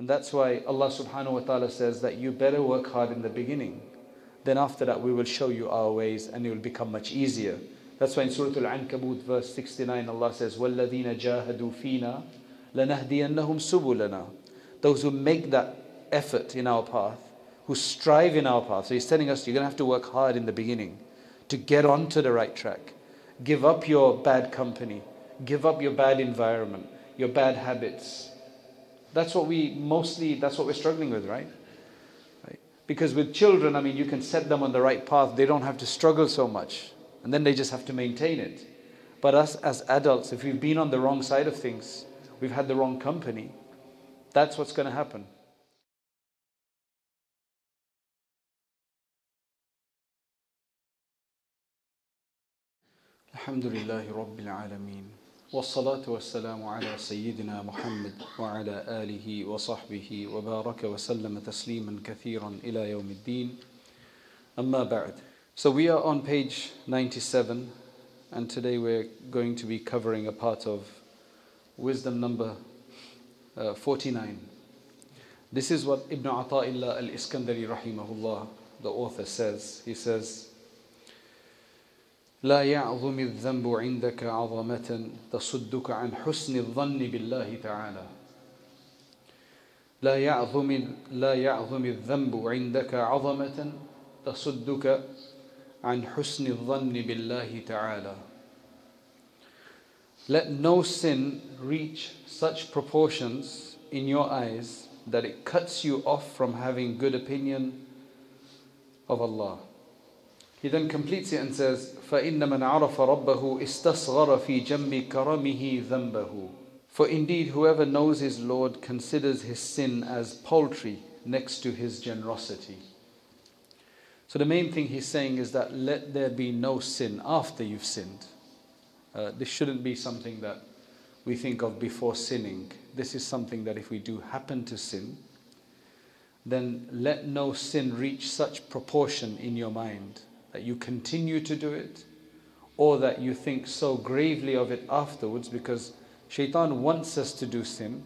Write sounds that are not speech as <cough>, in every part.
And that's why Allah subhanahu wa ta'ala says that you better work hard in the beginning. Then after that we will show you our ways and it will become much easier. That's why in Surah Al-Ankabut verse 69 Allah says, وَالَّذِينَ جَاهَدُوا فِينَا لَنَهْدِيَنَّهُمْ سُبُلَنَا Those who make that effort in our path, who strive in our path. So He's telling us you're going to have to work hard in the beginning to get onto the right track. Give up your bad company. Give up your bad environment, your bad habits. That's what we mostly, that's what we're struggling with, right? right? Because with children, I mean, you can set them on the right path. They don't have to struggle so much. And then they just have to maintain it. But us as adults, if we've been on the wrong side of things, we've had the wrong company, that's what's going to happen. الحمد لله رب العالمين والصلاة والسلام على سيدنا محمد وعلى آله وصحبه وبارك وسلم تسليما كثيرا إلى يوم الدين أما بعد So we are on page 97 and today we're going to be covering a part of wisdom number uh, 49. This is what Ibn Ata'illah al-Iskandari rahimahullah, the author says. He says, لا يعظم الذنب عندك عظمة تصدك عن حسن الظن بالله تعالى لا يعظم لا يعظم الذنب عندك عظمة تصدك عن حسن الظن بالله تعالى Let no sin reach such proportions in your eyes that it cuts you off from having good opinion of Allah. He then completes it and says, فَإِنَّ مَنْ عَرَفَ رَبَّهُ اسْتَصْغَرَ فِي جَنْبِ كَرَمِهِ ذَنْبَهُ For indeed whoever knows his Lord considers his sin as poultry next to his generosity. So the main thing he's saying is that let there be no sin after you've sinned. Uh, this shouldn't be something that we think of before sinning. This is something that if we do happen to sin, then let no sin reach such proportion in your mind that you continue to do it or that you think so gravely of it afterwards because shaitan wants us to do sin.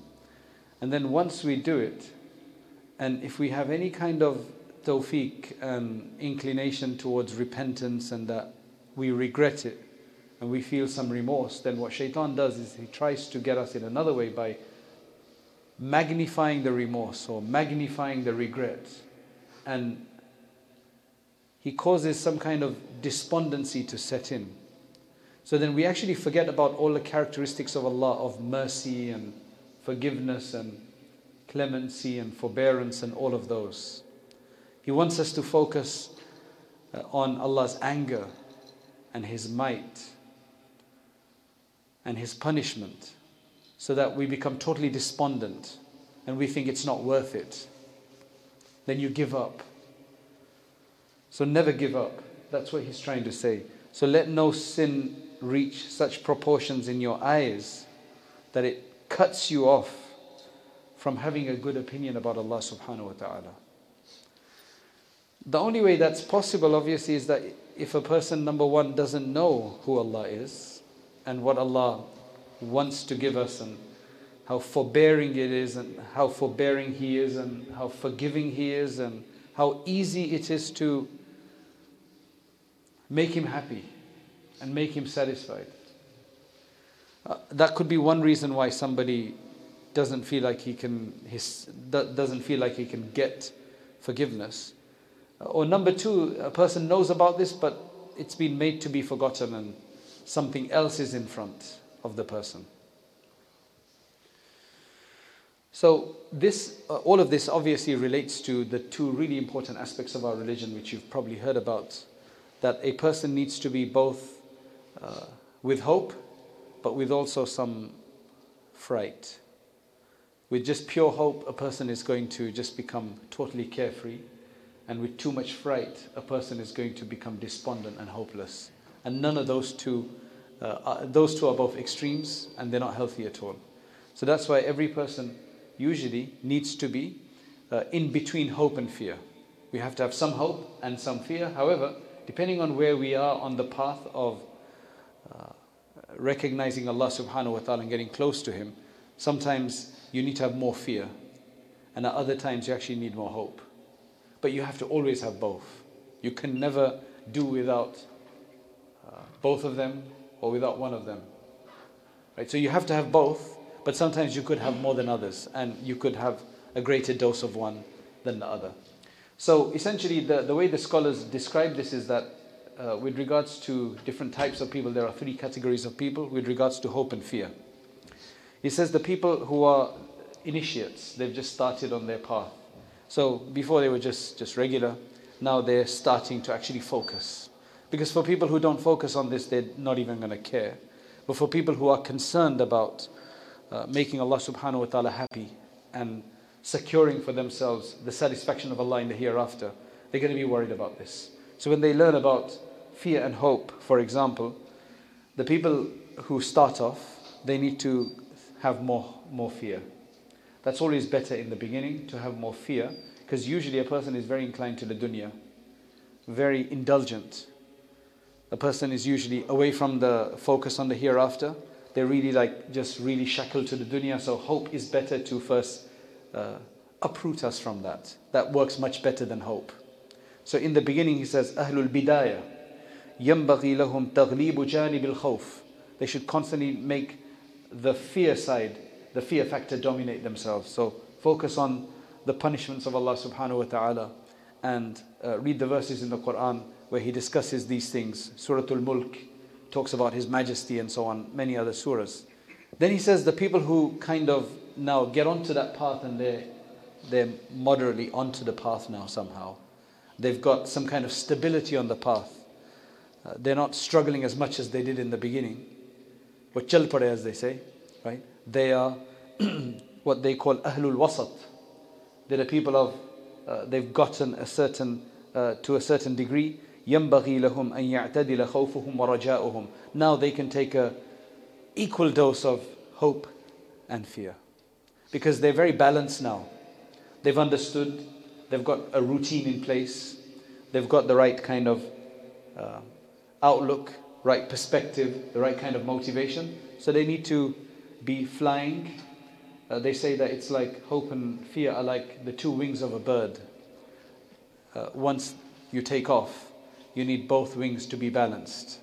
And then once we do it and if we have any kind of tawfiq inclination towards repentance and that we regret it and we feel some remorse then what shaitan does is he tries to get us in another way by magnifying the remorse or magnifying the regret and he causes some kind of despondency to set in. So then we actually forget about all the characteristics of Allah of mercy and forgiveness and clemency and forbearance and all of those. He wants us to focus uh, on Allah's anger and His might and His punishment so that we become totally despondent and we think it's not worth it. Then you give up so never give up. That's what he's trying to say. So let no sin reach such proportions in your eyes that it cuts you off from having a good opinion about Allah subhanahu wa ta'ala. The only way that's possible, obviously, is that if a person, number one, doesn't know who Allah is and what Allah wants to give us and how forbearing it is and how forbearing He is and how forgiving He is and how easy it is to Make him happy and make him satisfied. Uh, that could be one reason why somebody doesn't feel like he can his, doesn't feel like he can get forgiveness. Uh, or number two, a person knows about this, but it's been made to be forgotten, and something else is in front of the person. So this, uh, all of this obviously relates to the two really important aspects of our religion, which you've probably heard about that a person needs to be both uh, with hope, but with also some fright. With just pure hope, a person is going to just become totally carefree. And with too much fright, a person is going to become despondent and hopeless. And none of those two, uh, are, those two are both extremes and they're not healthy at all. So that's why every person usually needs to be uh, in between hope and fear. We have to have some hope and some fear. However, depending on where we are on the path of uh, recognizing Allah subhanahu wa ta'ala and getting close to Him, sometimes you need to have more fear. and at other times you actually need more hope. But you have to always have both. You can never do without uh, both of them or without one of them. Right? So you have to have both, but sometimes you could have more than others, and you could have a greater dose of one than the other. So essentially, the, the way the scholars describe this is that uh, with regards to different types of people, there are three categories of people with regards to hope and fear. He says the people who are initiates, they've just started on their path. So before they were just, just regular, now they're starting to actually focus. Because for people who don't focus on this, they're not even going to care. But for people who are concerned about uh, making Allah subhanahu wa ta'ala happy and securing for themselves the satisfaction of Allah in the hereafter, they're going to be worried about this. So when they learn about fear and hope, for example, the people who start off, they need to have more, more fear. That's always better in the beginning to have more fear because usually a person is very inclined to the dunya, very indulgent. A person is usually away from the focus on the hereafter. They're really like just really shackled to the dunya. So hope is better to first uh, uproot us from that. That works much better than hope. So in the beginning he says, Ahlul Bidayah, ينبغي لهم تغليب جانب الخوف. They should constantly make the fear side the fear factor dominate themselves. So focus on the punishments of Allah subhanahu wa ta'ala and uh, read the verses in the Quran where He discusses these things. Surah Al Mulk talks about His majesty and so on, many other surahs. Then He says the people who kind of now get onto that path and they're, they're moderately onto the path now somehow. They've got some kind of stability on the path. Uh, they're not struggling as much as they did in the beginning. But chal pade, as they say, right? They are <clears throat> what they call Ahlul Wasat. They're the people of, uh, they've gotten a certain, uh, to a certain degree. ينبغي لهم أن يعتدل خوفهم ورجاؤهم. Now they can take a equal dose of hope and fear. Because they're very balanced now. They've understood, they've got a routine in place, they've got the right kind of uh, outlook, right perspective, the right kind of motivation. So they need to be flying. Uh, they say that it's like hope and fear are like the two wings of a bird. Uh, once you take off, you need both wings to be balanced.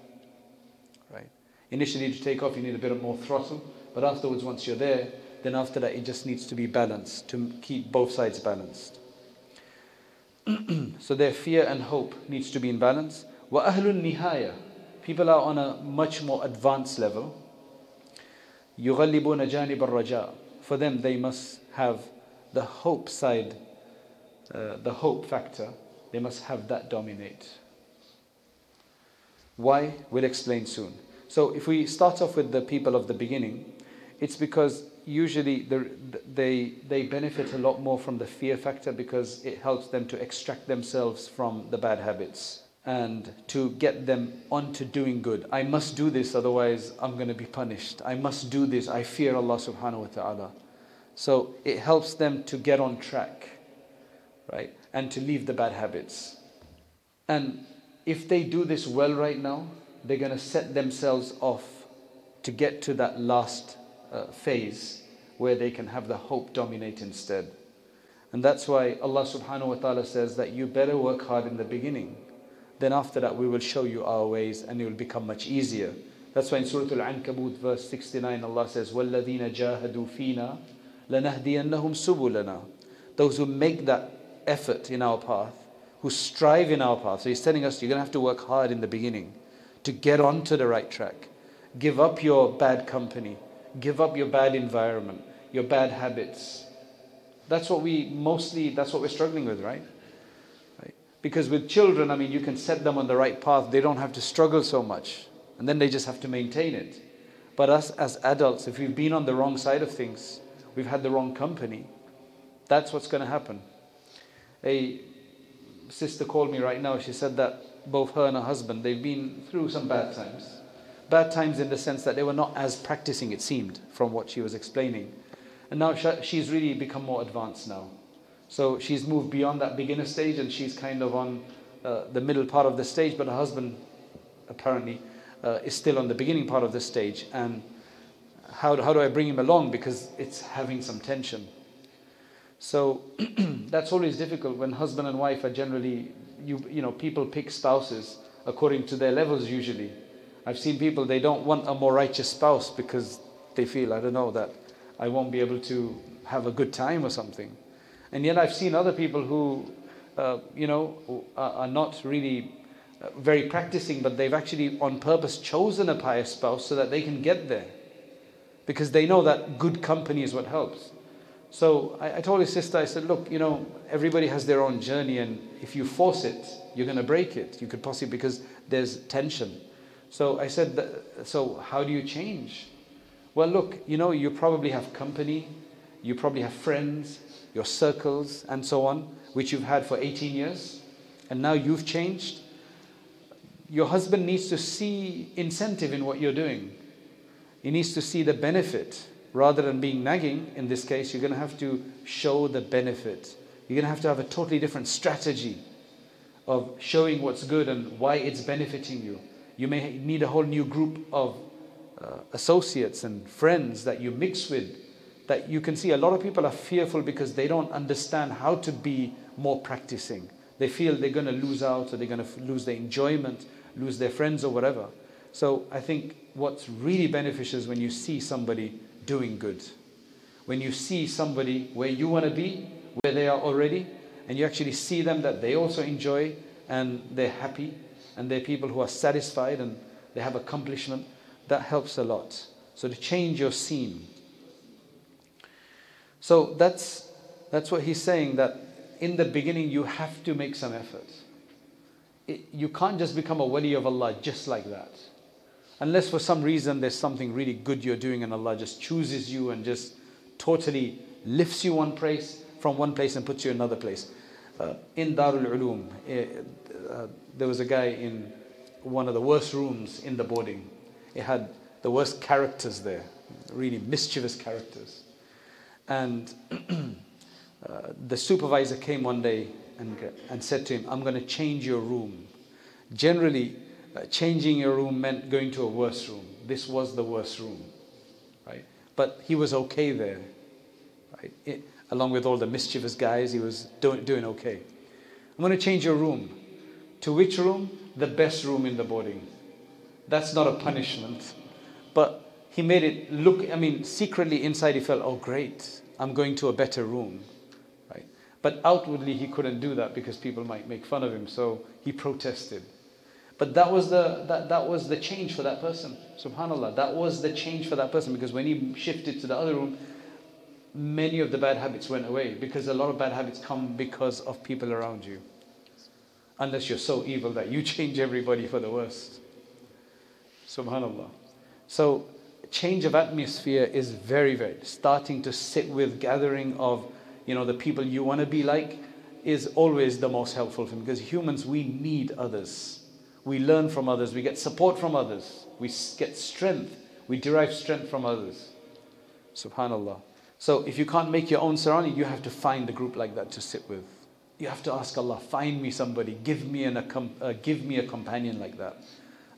Right? Initially, to take off, you need a bit of more throttle, but afterwards, once you're there, then after that, it just needs to be balanced to keep both sides balanced. <clears throat> so their fear and hope needs to be in balance. Wa ahlun nihaya. People are on a much more advanced level. يغلبون جانب الرجاء for them they must have the hope side uh, the hope factor they must have that dominate why we'll explain soon so if we start off with the people of the beginning it's because usually they they benefit a lot more from the fear factor because it helps them to extract themselves from the bad habits and to get them onto doing good. I must do this, otherwise I'm going to be punished. I must do this. I fear Allah subhanahu wa ta'ala. So it helps them to get on track, right? And to leave the bad habits. And if they do this well right now, they're going to set themselves off to get to that last uh, phase where they can have the hope dominate instead. And that's why Allah subhanahu wa ta'ala says that you better work hard in the beginning then after that we will show you our ways and it will become much easier. That's why in Surah Al-Ankabut verse 69 Allah says, وَالَّذِينَ جَاهَدُوا فِينَا لَنَهْدِيَنَّهُمْ سُبُلَنَا Those who make that effort in our path, who strive in our path. So he's telling us you're going to have to work hard in the beginning to get onto the right track. Give up your bad company. Give up your bad environment, your bad habits. That's what we mostly, that's what we're struggling with, right? Because with children, I mean, you can set them on the right path, they don't have to struggle so much. And then they just have to maintain it. But us as adults, if we've been on the wrong side of things, we've had the wrong company, that's what's going to happen. A sister called me right now, she said that both her and her husband, they've been through some bad times. Bad times in the sense that they were not as practicing, it seemed, from what she was explaining. And now she's really become more advanced now. So she's moved beyond that beginner stage and she's kind of on uh, the middle part of the stage, but her husband apparently uh, is still on the beginning part of the stage. And how, how do I bring him along? Because it's having some tension. So <clears throat> that's always difficult when husband and wife are generally, you, you know, people pick spouses according to their levels usually. I've seen people, they don't want a more righteous spouse because they feel, I don't know, that I won't be able to have a good time or something. And yet I've seen other people who, uh, you know, are, not really uh, very practicing, but they've actually on purpose chosen a pious spouse so that they can get there. Because they know that good company is what helps. So I, I told his sister, I said, look, you know, everybody has their own journey, and if you force it, you're going to break it. You could possibly, because there's tension. So I said, so how do you change? Well, look, you know, you probably have company, you probably have friends, your circles, and so on, which you've had for 18 years, and now you've changed. Your husband needs to see incentive in what you're doing. He needs to see the benefit rather than being nagging. In this case, you're going to have to show the benefit. You're going to have to have a totally different strategy of showing what's good and why it's benefiting you. You may need a whole new group of uh, associates and friends that you mix with that you can see a lot of people are fearful because they don't understand how to be more practicing. They feel they're going to lose out or they're going to lose their enjoyment, lose their friends or whatever. So I think what's really beneficial is when you see somebody doing good. When you see somebody where you want to be, where they are already, and you actually see them that they also enjoy and they're happy and they're people who are satisfied and they have accomplishment, that helps a lot. So to change your scene. So that's, that's what he's saying that in the beginning you have to make some effort. It, you can't just become a wali of Allah just like that. Unless for some reason there's something really good you're doing and Allah just chooses you and just totally lifts you one place from one place and puts you another place. Uh, in Darul Uloom, uh, uh, there was a guy in one of the worst rooms in the boarding. It had the worst characters there, really mischievous characters. And <clears throat> uh, the supervisor came one day and, and said to him, I'm going to change your room. Generally, uh, changing your room meant going to a worse room. This was the worst room, right? But he was okay there, right? It, along with all the mischievous guys, he was doing, doing okay. I'm going to change your room. To which room? The best room in the boarding. That's not a punishment. But he made it look, I mean, secretly inside he felt, oh, great, I'm going to a better room. Right? But outwardly he couldn't do that because people might make fun of him. So he protested. But that was the that, that was the change for that person. Subhanallah. That was the change for that person because when he shifted to the other room, many of the bad habits went away because a lot of bad habits come because of people around you. Unless you're so evil that you <laughs> change everybody for the worst. Subhanallah. So change of atmosphere is very, very starting to sit with gathering of you know the people you want to be like is always the most helpful thing because humans we need others. We learn from others, we get support from others, we get strength, we derive strength from others. Subhanallah. So if you can't make your own surrounding, you have to find a group like that to sit with. You have to ask Allah, find me somebody, give me, an, uh, give me a companion like that.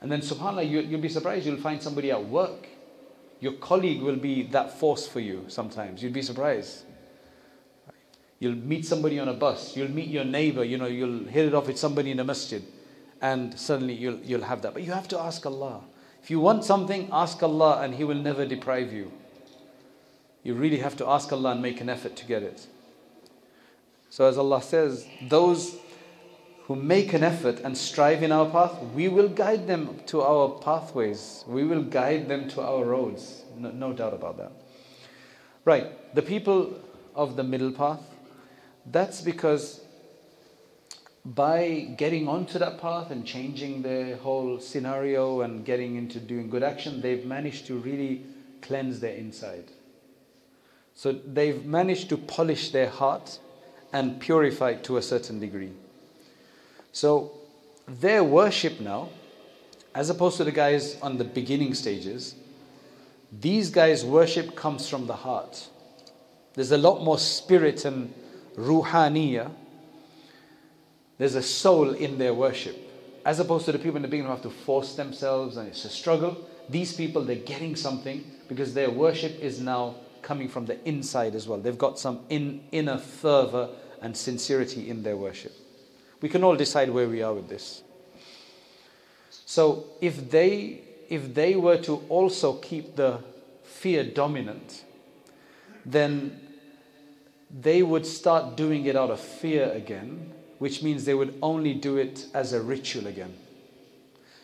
And then subhanAllah, you, you'll be surprised, you'll find somebody at work. Your colleague will be that force for you sometimes. You'll be surprised. You'll meet somebody on a bus, you'll meet your neighbor, you know, you'll hit it off with somebody in a masjid, and suddenly you'll, you'll have that. But you have to ask Allah. If you want something, ask Allah, and He will never deprive you. You really have to ask Allah and make an effort to get it. So, as Allah says, those who make an effort and strive in our path, we will guide them to our pathways. We will guide them to our roads. No, no, doubt about that. Right, the people of the middle path, that's because by getting onto that path and changing their whole scenario and getting into doing good action, they've managed to really cleanse their inside. So they've managed to polish their heart and purified to a certain degree. So their worship now, as opposed to the guys on the beginning stages, these guys' worship comes from the heart. There's a lot more spirit and ruhaniya. There's a soul in their worship. As opposed to the people in the beginning who have to force themselves and it's a struggle. These people, they're getting something because their worship is now coming from the inside as well. They've got some in, inner fervor and sincerity in their worship. We can all decide where we are with this. So if they if they were to also keep the fear dominant, then they would start doing it out of fear again, which means they would only do it as a ritual again.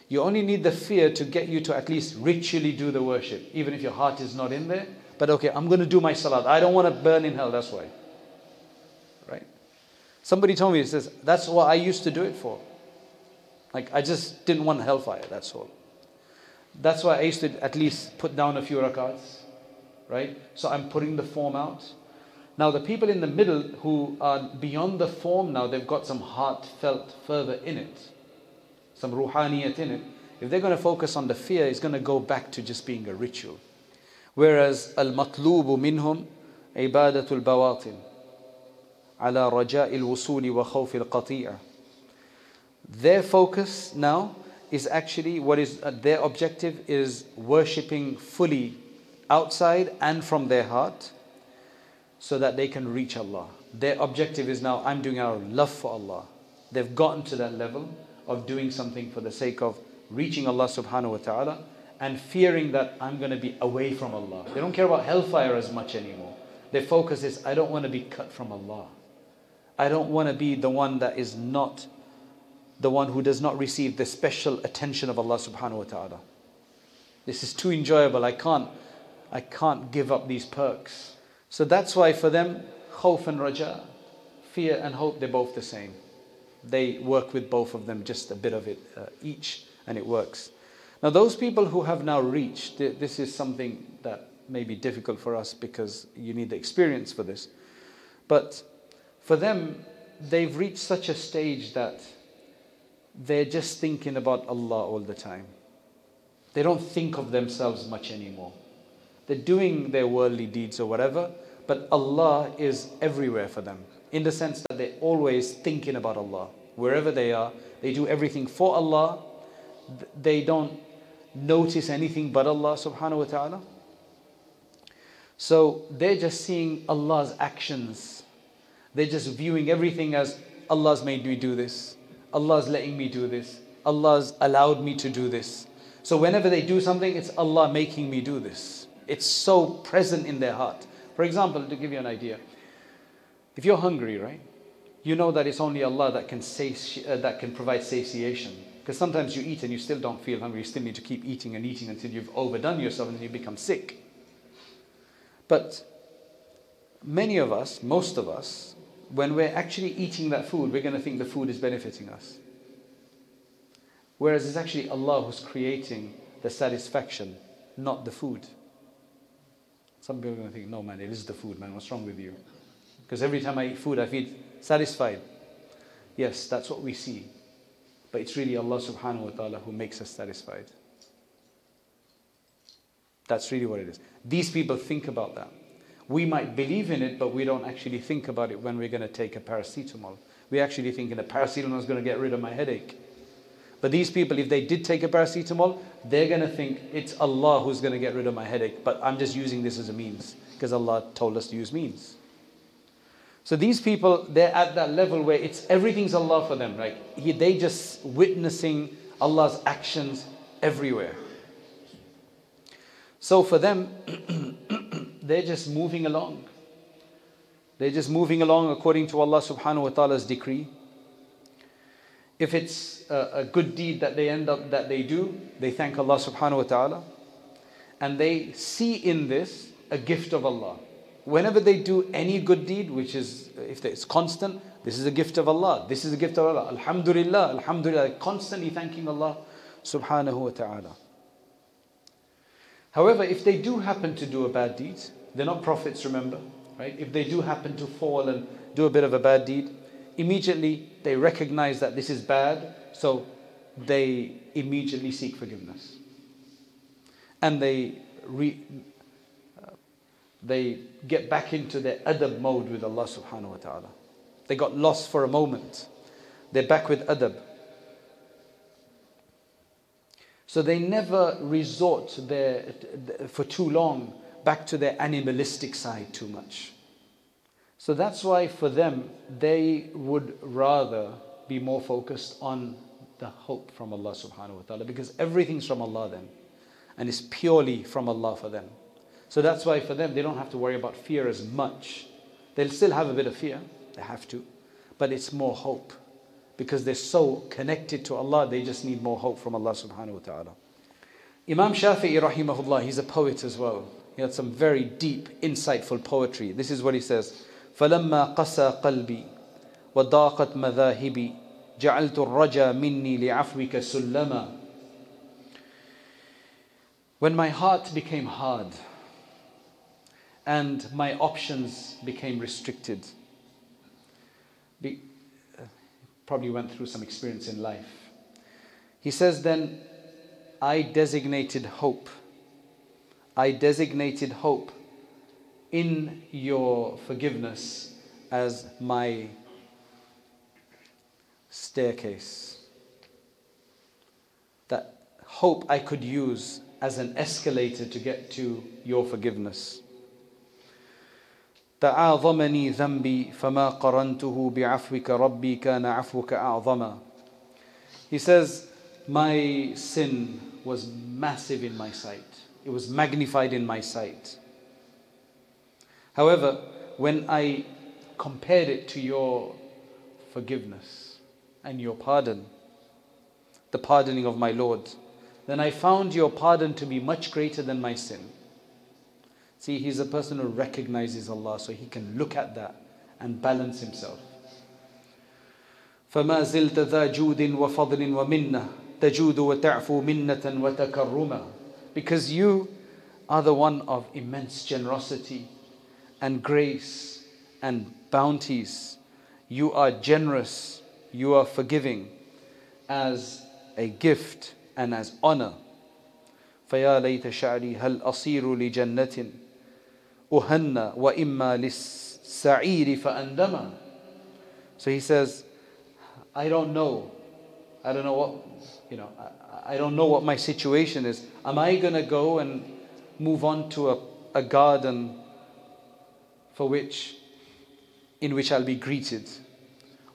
You only need the fear to get you to at least ritually do the worship, even if your heart is not in there. But okay, I'm going to do my salat. I don't want to burn in hell, that's why. Somebody told me, he says, that's what I used to do it for. Like, I just didn't want hellfire, that's all. That's why I used to at least put down a few rakats, right? So I'm putting the form out. Now, the people in the middle who are beyond the form now, they've got some heartfelt fervor in it, some ruhaniyat in it. If they're going to focus on the fear, it's going to go back to just being a ritual. Whereas al-matlubu minhum ibadatul bawatin ala raja'i al-wusuli wa. Their focus now is actually what is uh, their objective is worshipping fully outside and from their heart so that they can reach Allah. Their objective is now I'm doing our love for Allah. They've gotten to that level of doing something for the sake of reaching Allah subhanahu wa ta'ala and fearing that I'm going to be away from Allah. They don't care about hellfire as much anymore. Their focus is I don't want to be cut from Allah. I don't want to be the one that is not the one who does not receive the special attention of Allah subhanahu wa ta'ala. This is too enjoyable. I can't, I can't give up these perks. So that's why for them, khawf and raja, fear and hope, they're both the same. They work with both of them, just a bit of it uh, each, and it works. Now, those people who have now reached, this is something that may be difficult for us because you need the experience for this. But for them, they've reached such a stage that they're just thinking about Allah all the time. They don't think of themselves much anymore. They're doing their worldly deeds or whatever, but Allah is everywhere for them in the sense that they're always thinking about Allah. Wherever they are, they do everything for Allah. They don't notice anything but Allah subhanahu wa ta'ala. So they're just seeing Allah's actions. They're just viewing everything as Allah's made me do this. Allah's letting me do this. Allah's allowed me to do this. So whenever they do something, it's Allah making me do this. It's so present in their heart. For example, to give you an idea, if you're hungry, right, you know that it's only Allah that can, sati- uh, that can provide satiation. Because sometimes you eat and you still don't feel hungry. You still need to keep eating and eating until you've overdone yourself and you become sick. But many of us, most of us, when we're actually eating that food, we're going to think the food is benefiting us. Whereas it's actually Allah who's creating the satisfaction, not the food. Some people are going to think, no, man, it is the food, man. What's wrong with you? Because every time I eat food, I feel satisfied. Yes, that's what we see. But it's really Allah subhanahu wa ta'ala who makes us satisfied. That's really what it is. These people think about that. We might believe in it, but we don't actually think about it when we're going to take a paracetamol. We actually think in a paracetamol is going to get rid of my headache. But these people, if they did take a paracetamol, they're going to think it's Allah who's going to get rid of my headache. But I'm just using this as a means because Allah told us to use means. So these people, they're at that level where it's everything's Allah for them. Right? He, they just witnessing Allah's actions everywhere. So for them, <clears throat> they're just moving along. They're just moving along according to Allah subhanahu wa ta'ala's decree. If it's a, a, good deed that they end up that they do, they thank Allah subhanahu wa ta'ala. And they see in this a gift of Allah. Whenever they do any good deed, which is if it's constant, this is a gift of Allah. This is a gift of Allah. Alhamdulillah, Alhamdulillah. Constantly thanking Allah subhanahu wa ta'ala. However, if they do happen to do a bad deed, they're not prophets, remember, right? If they do happen to fall and do a bit of a bad deed, immediately they recognize that this is bad, so they immediately seek forgiveness. And they re, uh, they get back into their adab mode with Allah subhanahu wa ta'ala. They got lost for a moment. They're back with adab. So they never resort there for too long back to their animalistic side too much. So that's why for them, they would rather be more focused on the hope from Allah subhanahu wa ta'ala because everything's from Allah then and it's purely from Allah for them. So that's why for them, they don't have to worry about fear as much. They'll still have a bit of fear, they have to, but it's more hope because they're so connected to Allah, they just need more hope from Allah subhanahu wa ta'ala. Imam Shafi'i rahimahullah, he's a poet as well He had some very deep, insightful poetry. This is what he says. فلما قسى قلبي وضاقت مذاهبي جعلت الرجا مني لعفوك سلما When my heart became hard and my options became restricted, be, uh, probably went through some experience in life. He says, Then I designated hope. I designated hope in your forgiveness as my staircase. That hope I could use as an escalator to get to your forgiveness. تعاظمني ذنبي فما قرنته بعفوك ربي كان عفوك أعظما He says, My sin was massive in my sight. It was magnified in my sight. However, when I compared it to your forgiveness and your pardon, the pardoning of my Lord, then I found your pardon to be much greater than my sin. See, he's a person who recognizes Allah, so he can look at that and balance himself. فما زلت ذا جود وفضل ومنة تجود وتعفو منة وتكرما because you are the one of immense generosity and grace and bounties. You are generous, you are forgiving as a gift and as honor. فيا ليت شعري هل أصير لجنة أهنى وإما للسعير فأندما So he says, I don't know. I don't know what you know, I, I don't know what my situation is. Am I going to go and move on to a, a garden for which, in which I'll be greeted?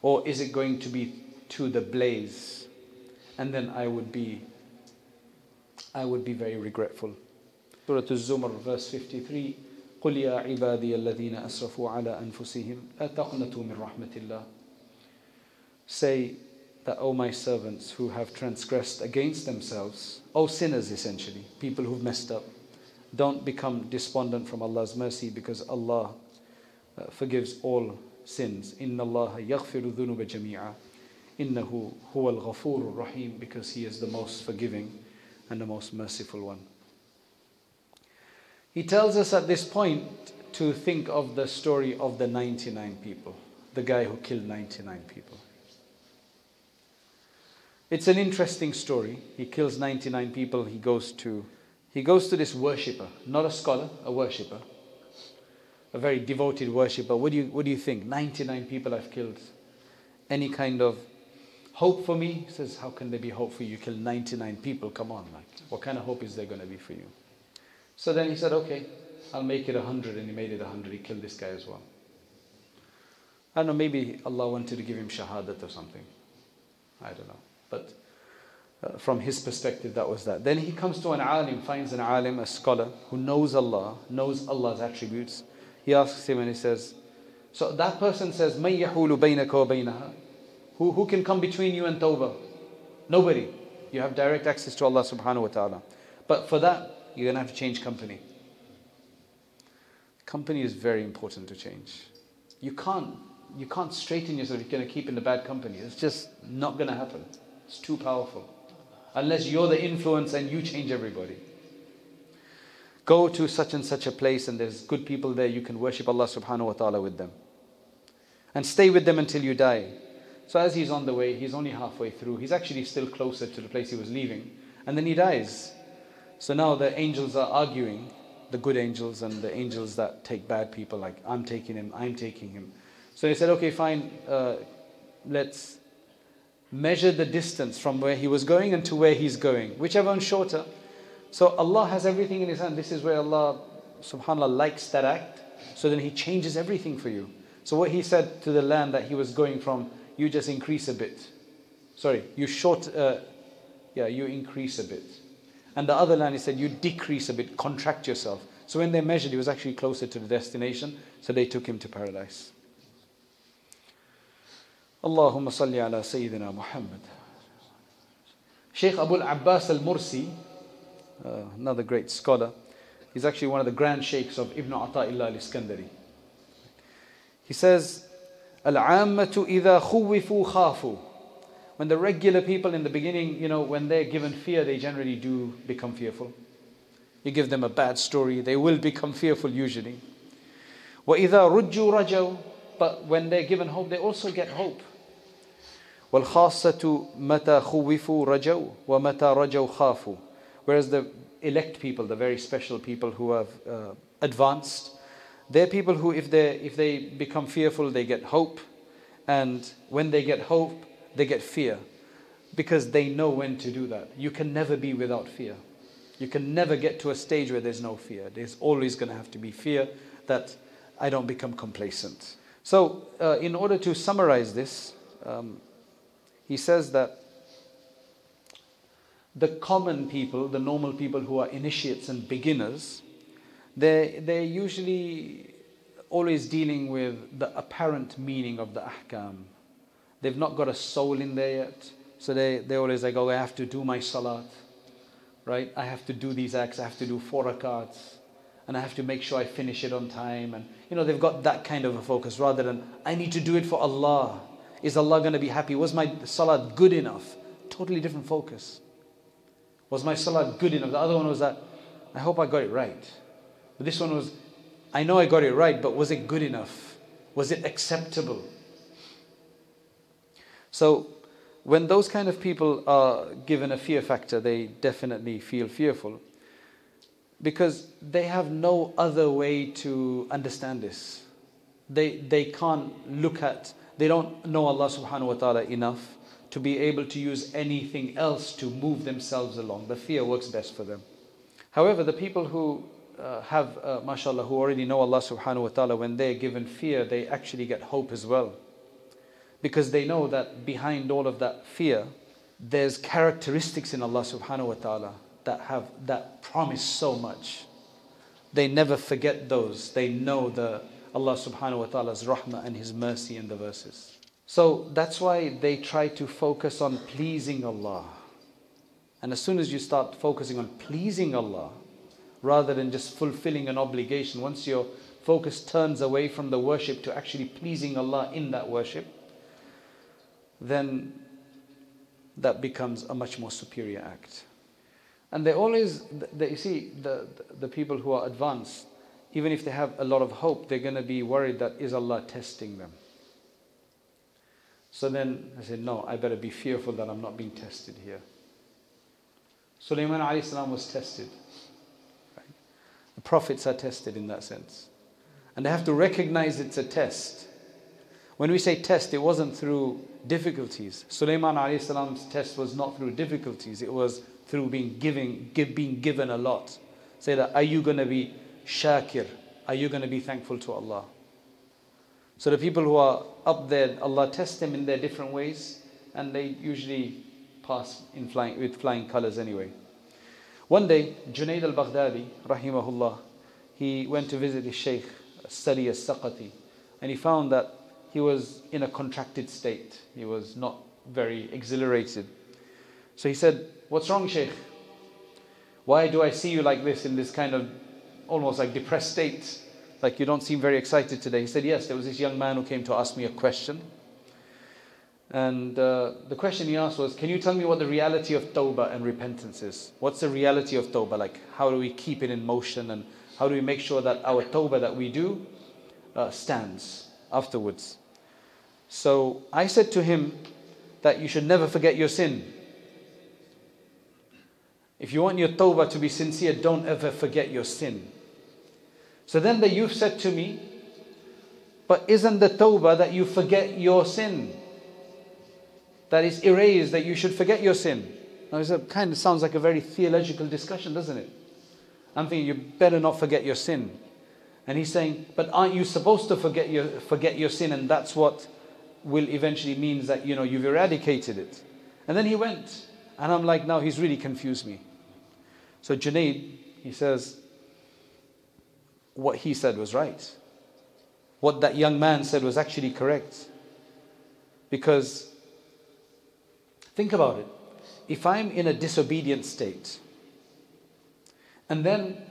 Or is it going to be to the blaze? And then I would be, I would be very regretful. Surah Al-Zumar, verse 53. قل يا عبادي الذين أسرفوا على أنفسهم لا تقنطوا من رحمة الله Say that, O oh, my servants who have transgressed against themselves, O oh, sinners essentially, people who've messed up, don't become despondent from Allah's mercy because Allah uh, forgives all sins. Inna Allah yaghfiru dhunuba jami'a. Innahu huwal ghafurur rahim because He is the most forgiving and the most merciful one. He tells us at this point to think of the story of the 99 people, the guy who killed 99 people. It's an interesting story. He kills 99 people. He goes to he goes to this worshipper, not a scholar, a worshipper. A very devoted worshipper. What do you what do you think? 99 people I've killed. Any kind of hope for me? He says, How can there be hope for you? You killed 99 people. Come on, like what kind of hope is there gonna be for you? So then he said, Okay, I'll make it a hundred, and he made it a hundred. He killed this guy as well. I don't know, maybe Allah wanted to give him shahadat or something. I don't know. But uh, from his perspective, that was that. Then he comes to an alim, finds an alim, a scholar who knows Allah, knows Allah's attributes. He asks him and he says, So that person says, Who, who can come between you and tawbah? Nobody. You have direct access to Allah subhanahu wa ta'ala. But for that, you're going to have to change company. Company is very important to change. You can't, you can't straighten yourself if you're going to keep in the bad company. It's just not going to happen. It's too powerful. Unless you're the influence and you change everybody. Go to such and such a place and there's good people there, you can worship Allah subhanahu wa ta'ala with them. And stay with them until you die. So as he's on the way, he's only halfway through. He's actually still closer to the place he was leaving. And then he dies. So now the angels are arguing, the good angels and the angels that take bad people, like, I'm taking him, I'm taking him. So they said, okay, fine, uh, let's measure the distance from where he was going and to where he's going, whichever one's shorter. So Allah has everything in His hand. This is where Allah subhanAllah, likes that act, so then He changes everything for you. So, what He said to the land that He was going from, you just increase a bit. Sorry, you short, uh, yeah, you increase a bit. And the other land, He said, you decrease a bit, contract yourself. So, when they measured, He was actually closer to the destination, so they took Him to paradise. اللهم صل على سيدنا محمد Sheikh Abu al-Abbas al-Mursi, uh, another great scholar, he's actually one of the grand sheikhs of Ibn Ata'illah al-Iskandari. He says, العامة إذا خوفوا خافوا When the regular people in the beginning, you know, when they're given fear, they generally do become fearful. You give them a bad story, they will become fearful usually. وإذا رجوا رجوا But when they're given hope, they also get hope. والخاصة متى خوفوا رجوا ومتى رجوا خافوا whereas the elect people the very special people who have uh, advanced they're people who if they if they become fearful they get hope and when they get hope they get fear because they know when to do that you can never be without fear you can never get to a stage where there's no fear there's always going to have to be fear that I don't become complacent so uh, in order to summarize this um, he says that the common people, the normal people who are initiates and beginners, they they're usually always dealing with the apparent meaning of the ahkam. They've not got a soul in there yet. So they, they always like, oh, I have to do my salat, right? I have to do these acts, I have to do four rakats, and I have to make sure I finish it on time. And, you know, they've got that kind of a focus rather than, I need to do it for Allah. Is Allah going to be happy? Was my salat good enough? Totally different focus. Was my salat good enough? The other one was that, I hope I got it right. But this one was, I know I got it right, but was it good enough? Was it acceptable? So, when those kind of people are given a fear factor, they definitely feel fearful because they have no other way to understand this. They, they can't look at they don't know Allah subhanahu wa ta'ala enough to be able to use anything else to move themselves along. The fear works best for them. However, the people who uh, have, uh, mashallah, who already know Allah subhanahu wa ta'ala, when they're given fear, they actually get hope as well. Because they know that behind all of that fear, there's characteristics in Allah subhanahu wa ta'ala that have that promise so much. They never forget those. They know the Allah subhanahu wa ta'ala's rahmah and His mercy in the verses. So that's why they try to focus on pleasing Allah. And as soon as you start focusing on pleasing Allah, rather than just fulfilling an obligation, once your focus turns away from the worship to actually pleasing Allah in that worship, then that becomes a much more superior act. And they always, they, you see, the, the people who are advanced, even if they have a lot of hope, they're going to be worried that is Allah testing them. So then I said, no, I better be fearful that I'm not being tested here. Sulaiman salam was tested. The prophets are tested in that sense. And they have to recognize it's a test. When we say test, it wasn't through difficulties. Sulaiman salam's test was not through difficulties, it was through being, giving, give, being given a lot. Say that, are you going to be shakir? Are you going to be thankful to Allah? So the people who are up there, Allah tests them in their different ways, and they usually pass in flying, with flying colors anyway. One day, Junaid al-Baghdadi, rahimahullah, he went to visit his sheikh, Sari as Saqati, and he found that he was in a contracted state. He was not very exhilarated. So he said, What's wrong, Sheikh? Why do I see you like this in this kind of almost like depressed state. Like you don't seem very excited today. He said, Yes, there was this young man who came to ask me a question. And uh, the question he asked was, Can you tell me what the reality of tawbah and repentance is? What's the reality of tawbah? Like, how do we keep it in motion and how do we make sure that our tawbah that we do uh, stands afterwards? So I said to him that you should never forget your sin. If you want your tawbah to be sincere, don't ever forget your sin. So then the youth said to me, But isn't the tawbah that you forget your sin? That is erased, that you should forget your sin. Now, it kind of sounds like a very theological discussion, doesn't it? I'm thinking, you better not forget your sin. And he's saying, but aren't you supposed to forget your, forget your sin? And that's what will eventually means that, you know, you've eradicated it. And then he went. And I'm like, now he's really confused me. So Junaid, he says, what he said was right. What that young man said was actually correct. Because think about it. If I'm in a disobedient state, and then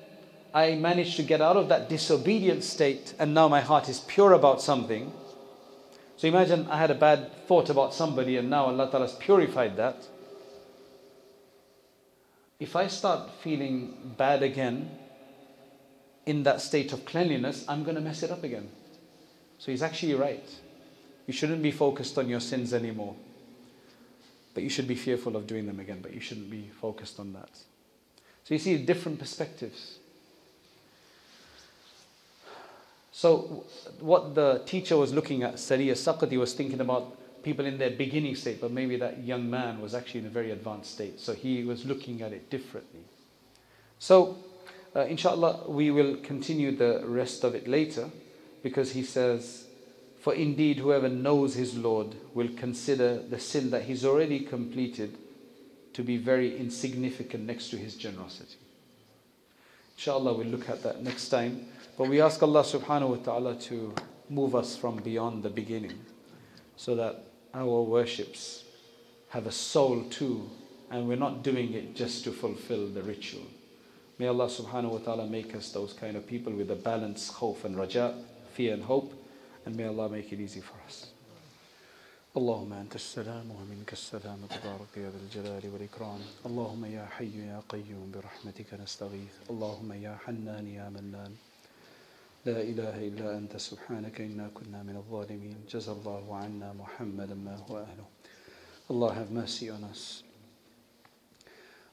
I manage to get out of that disobedient state, and now my heart is pure about something. So imagine I had a bad thought about somebody, and now Allah Ta'ala has purified that. If I start feeling bad again in that state of cleanliness, I'm going to mess it up again. So he's actually right. You shouldn't be focused on your sins anymore. But you should be fearful of doing them again, but you shouldn't be focused on that. So you see different perspectives. So what the teacher was looking at, Sari as-Saqati was thinking about people in their beginning state, but maybe that young man was actually in a very advanced state. So he was looking at it differently. So, uh, inshallah, we will continue the rest of it later because he says, For indeed, whoever knows his Lord will consider the sin that he's already completed to be very insignificant next to his generosity. Inshallah, we'll look at that next time. But we ask Allah subhanahu wa ta'ala to move us from beyond the beginning so that our worships have a soul too, and we're not doing it just to fulfill the ritual. May Allah subhanahu wa ta'ala make us those kind of people with a balance, khawf and raja, fear and hope, and may Allah make it easy for us. اللهم أنت السلام ومنك السلام تبارك يا ذا الجلال والإكرام اللهم يا حي يا قيوم برحمتك نستغيث اللهم يا حنان يا منان لا إله إلا أنت سبحانك إنا كنا من الظالمين جزا الله عنا محمدا ما هو أهله Allah have mercy on us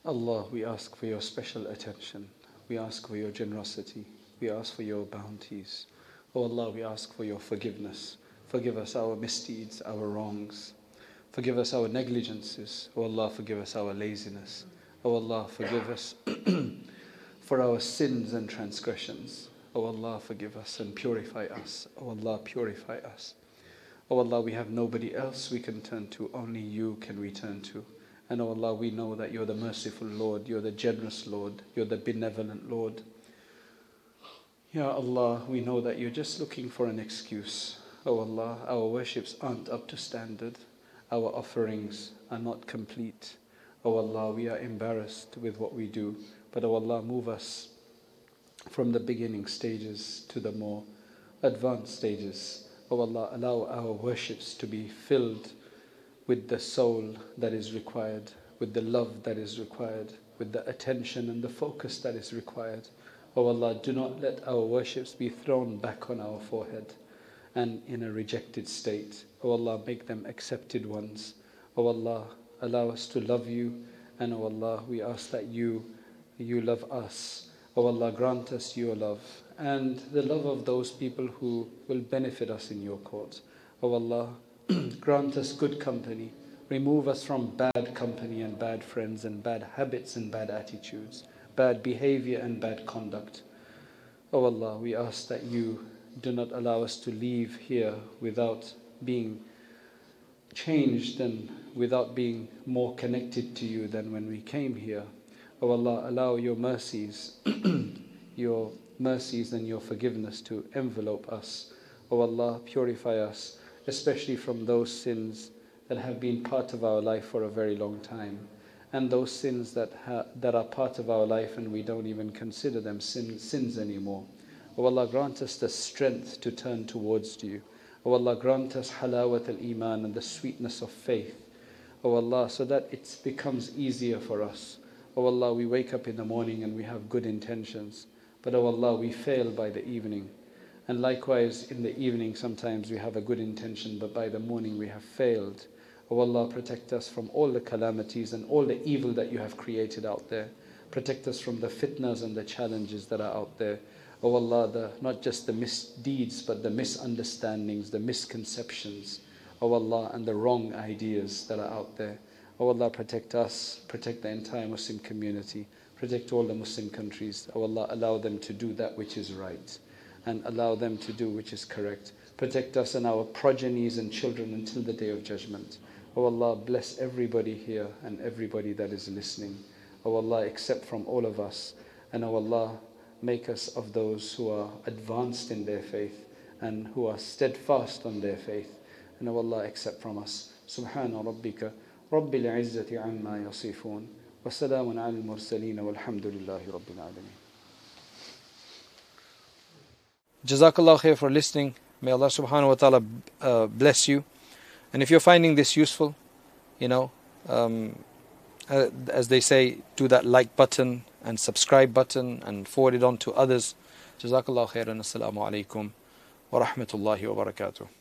Allah we ask for your special attention. We ask for your generosity. We ask for your bounties. Oh Allah we ask for your forgiveness. Forgive us our misdeeds our wrongs. Forgive us our negligences. Oh Allah forgive us our laziness. Oh Allah forgive us <clears throat> for our sins and transgressions. O Allah, forgive us and purify us. O Allah, purify us. O Allah, we have nobody else we can turn to, only you can we turn to. And O Allah, we know that you're the merciful Lord, you're the generous Lord, you're the benevolent Lord. Ya Allah, we know that you're just looking for an excuse. O Allah, our worships aren't up to standard, our offerings are not complete. O Allah, we are embarrassed with what we do, but O Allah, move us from the beginning stages to the more advanced stages. O oh Allah, allow our worships to be filled with the soul that is required, with the love that is required, with the attention and the focus that is required. O oh Allah, do not let our worships be thrown back on our forehead and in a rejected state. O oh Allah, make them accepted ones. O Allah, allow us to love you, and O Allah, we ask that you, you love us. O oh Allah, grant us your love and the love of those people who will benefit us in your cause. O oh Allah, <clears throat> grant us good company. Remove us from bad company and bad friends and bad habits and bad attitudes, bad behavior and bad conduct. O oh Allah, we ask that you do not allow us to leave here without being changed and without being more connected to you than when we came here. O oh Allah, allow your mercies, <clears throat> your mercies and your forgiveness to envelope us. O oh Allah, purify us, especially from those sins that have been part of our life for a very long time, and those sins that, ha- that are part of our life and we don't even consider them sin- sins anymore. O oh Allah, grant us the strength to turn towards you. O Allah, grant us halawat al-iman and the sweetness of faith. O Allah, so that it becomes easier for us Oh Allah, we wake up in the morning and we have good intentions, but oh Allah, we fail by the evening. And likewise, in the evening, sometimes we have a good intention, but by the morning we have failed. Oh Allah, protect us from all the calamities and all the evil that you have created out there. Protect us from the fitnas and the challenges that are out there. Oh Allah, the, not just the misdeeds, but the misunderstandings, the misconceptions. Oh Allah, and the wrong ideas that are out there. Oh Allah, protect us, protect the entire Muslim community, Protect all the Muslim countries. O Allah, allow them to do that which is right and allow them to do which is correct. Protect us and our progenies and children until the day of judgment. O Allah, bless everybody here and everybody that is listening. O Allah, accept from all of us. And O Allah, make us of those who are advanced in their faith and who are steadfast on their faith. And O Allah, accept from us. Subhana rabbika رب العزة عما يصفون وسلام على المرسلين والحمد لله رب العالمين Jazakallah khair for listening. May Allah subhanahu wa ta'ala uh, bless you. And if you're finding this useful, you know, um, uh, as they say, do that like button and subscribe button and forward it on to others. Jazakallah khairan. Assalamu alaikum wa rahmatullahi wa barakatuh.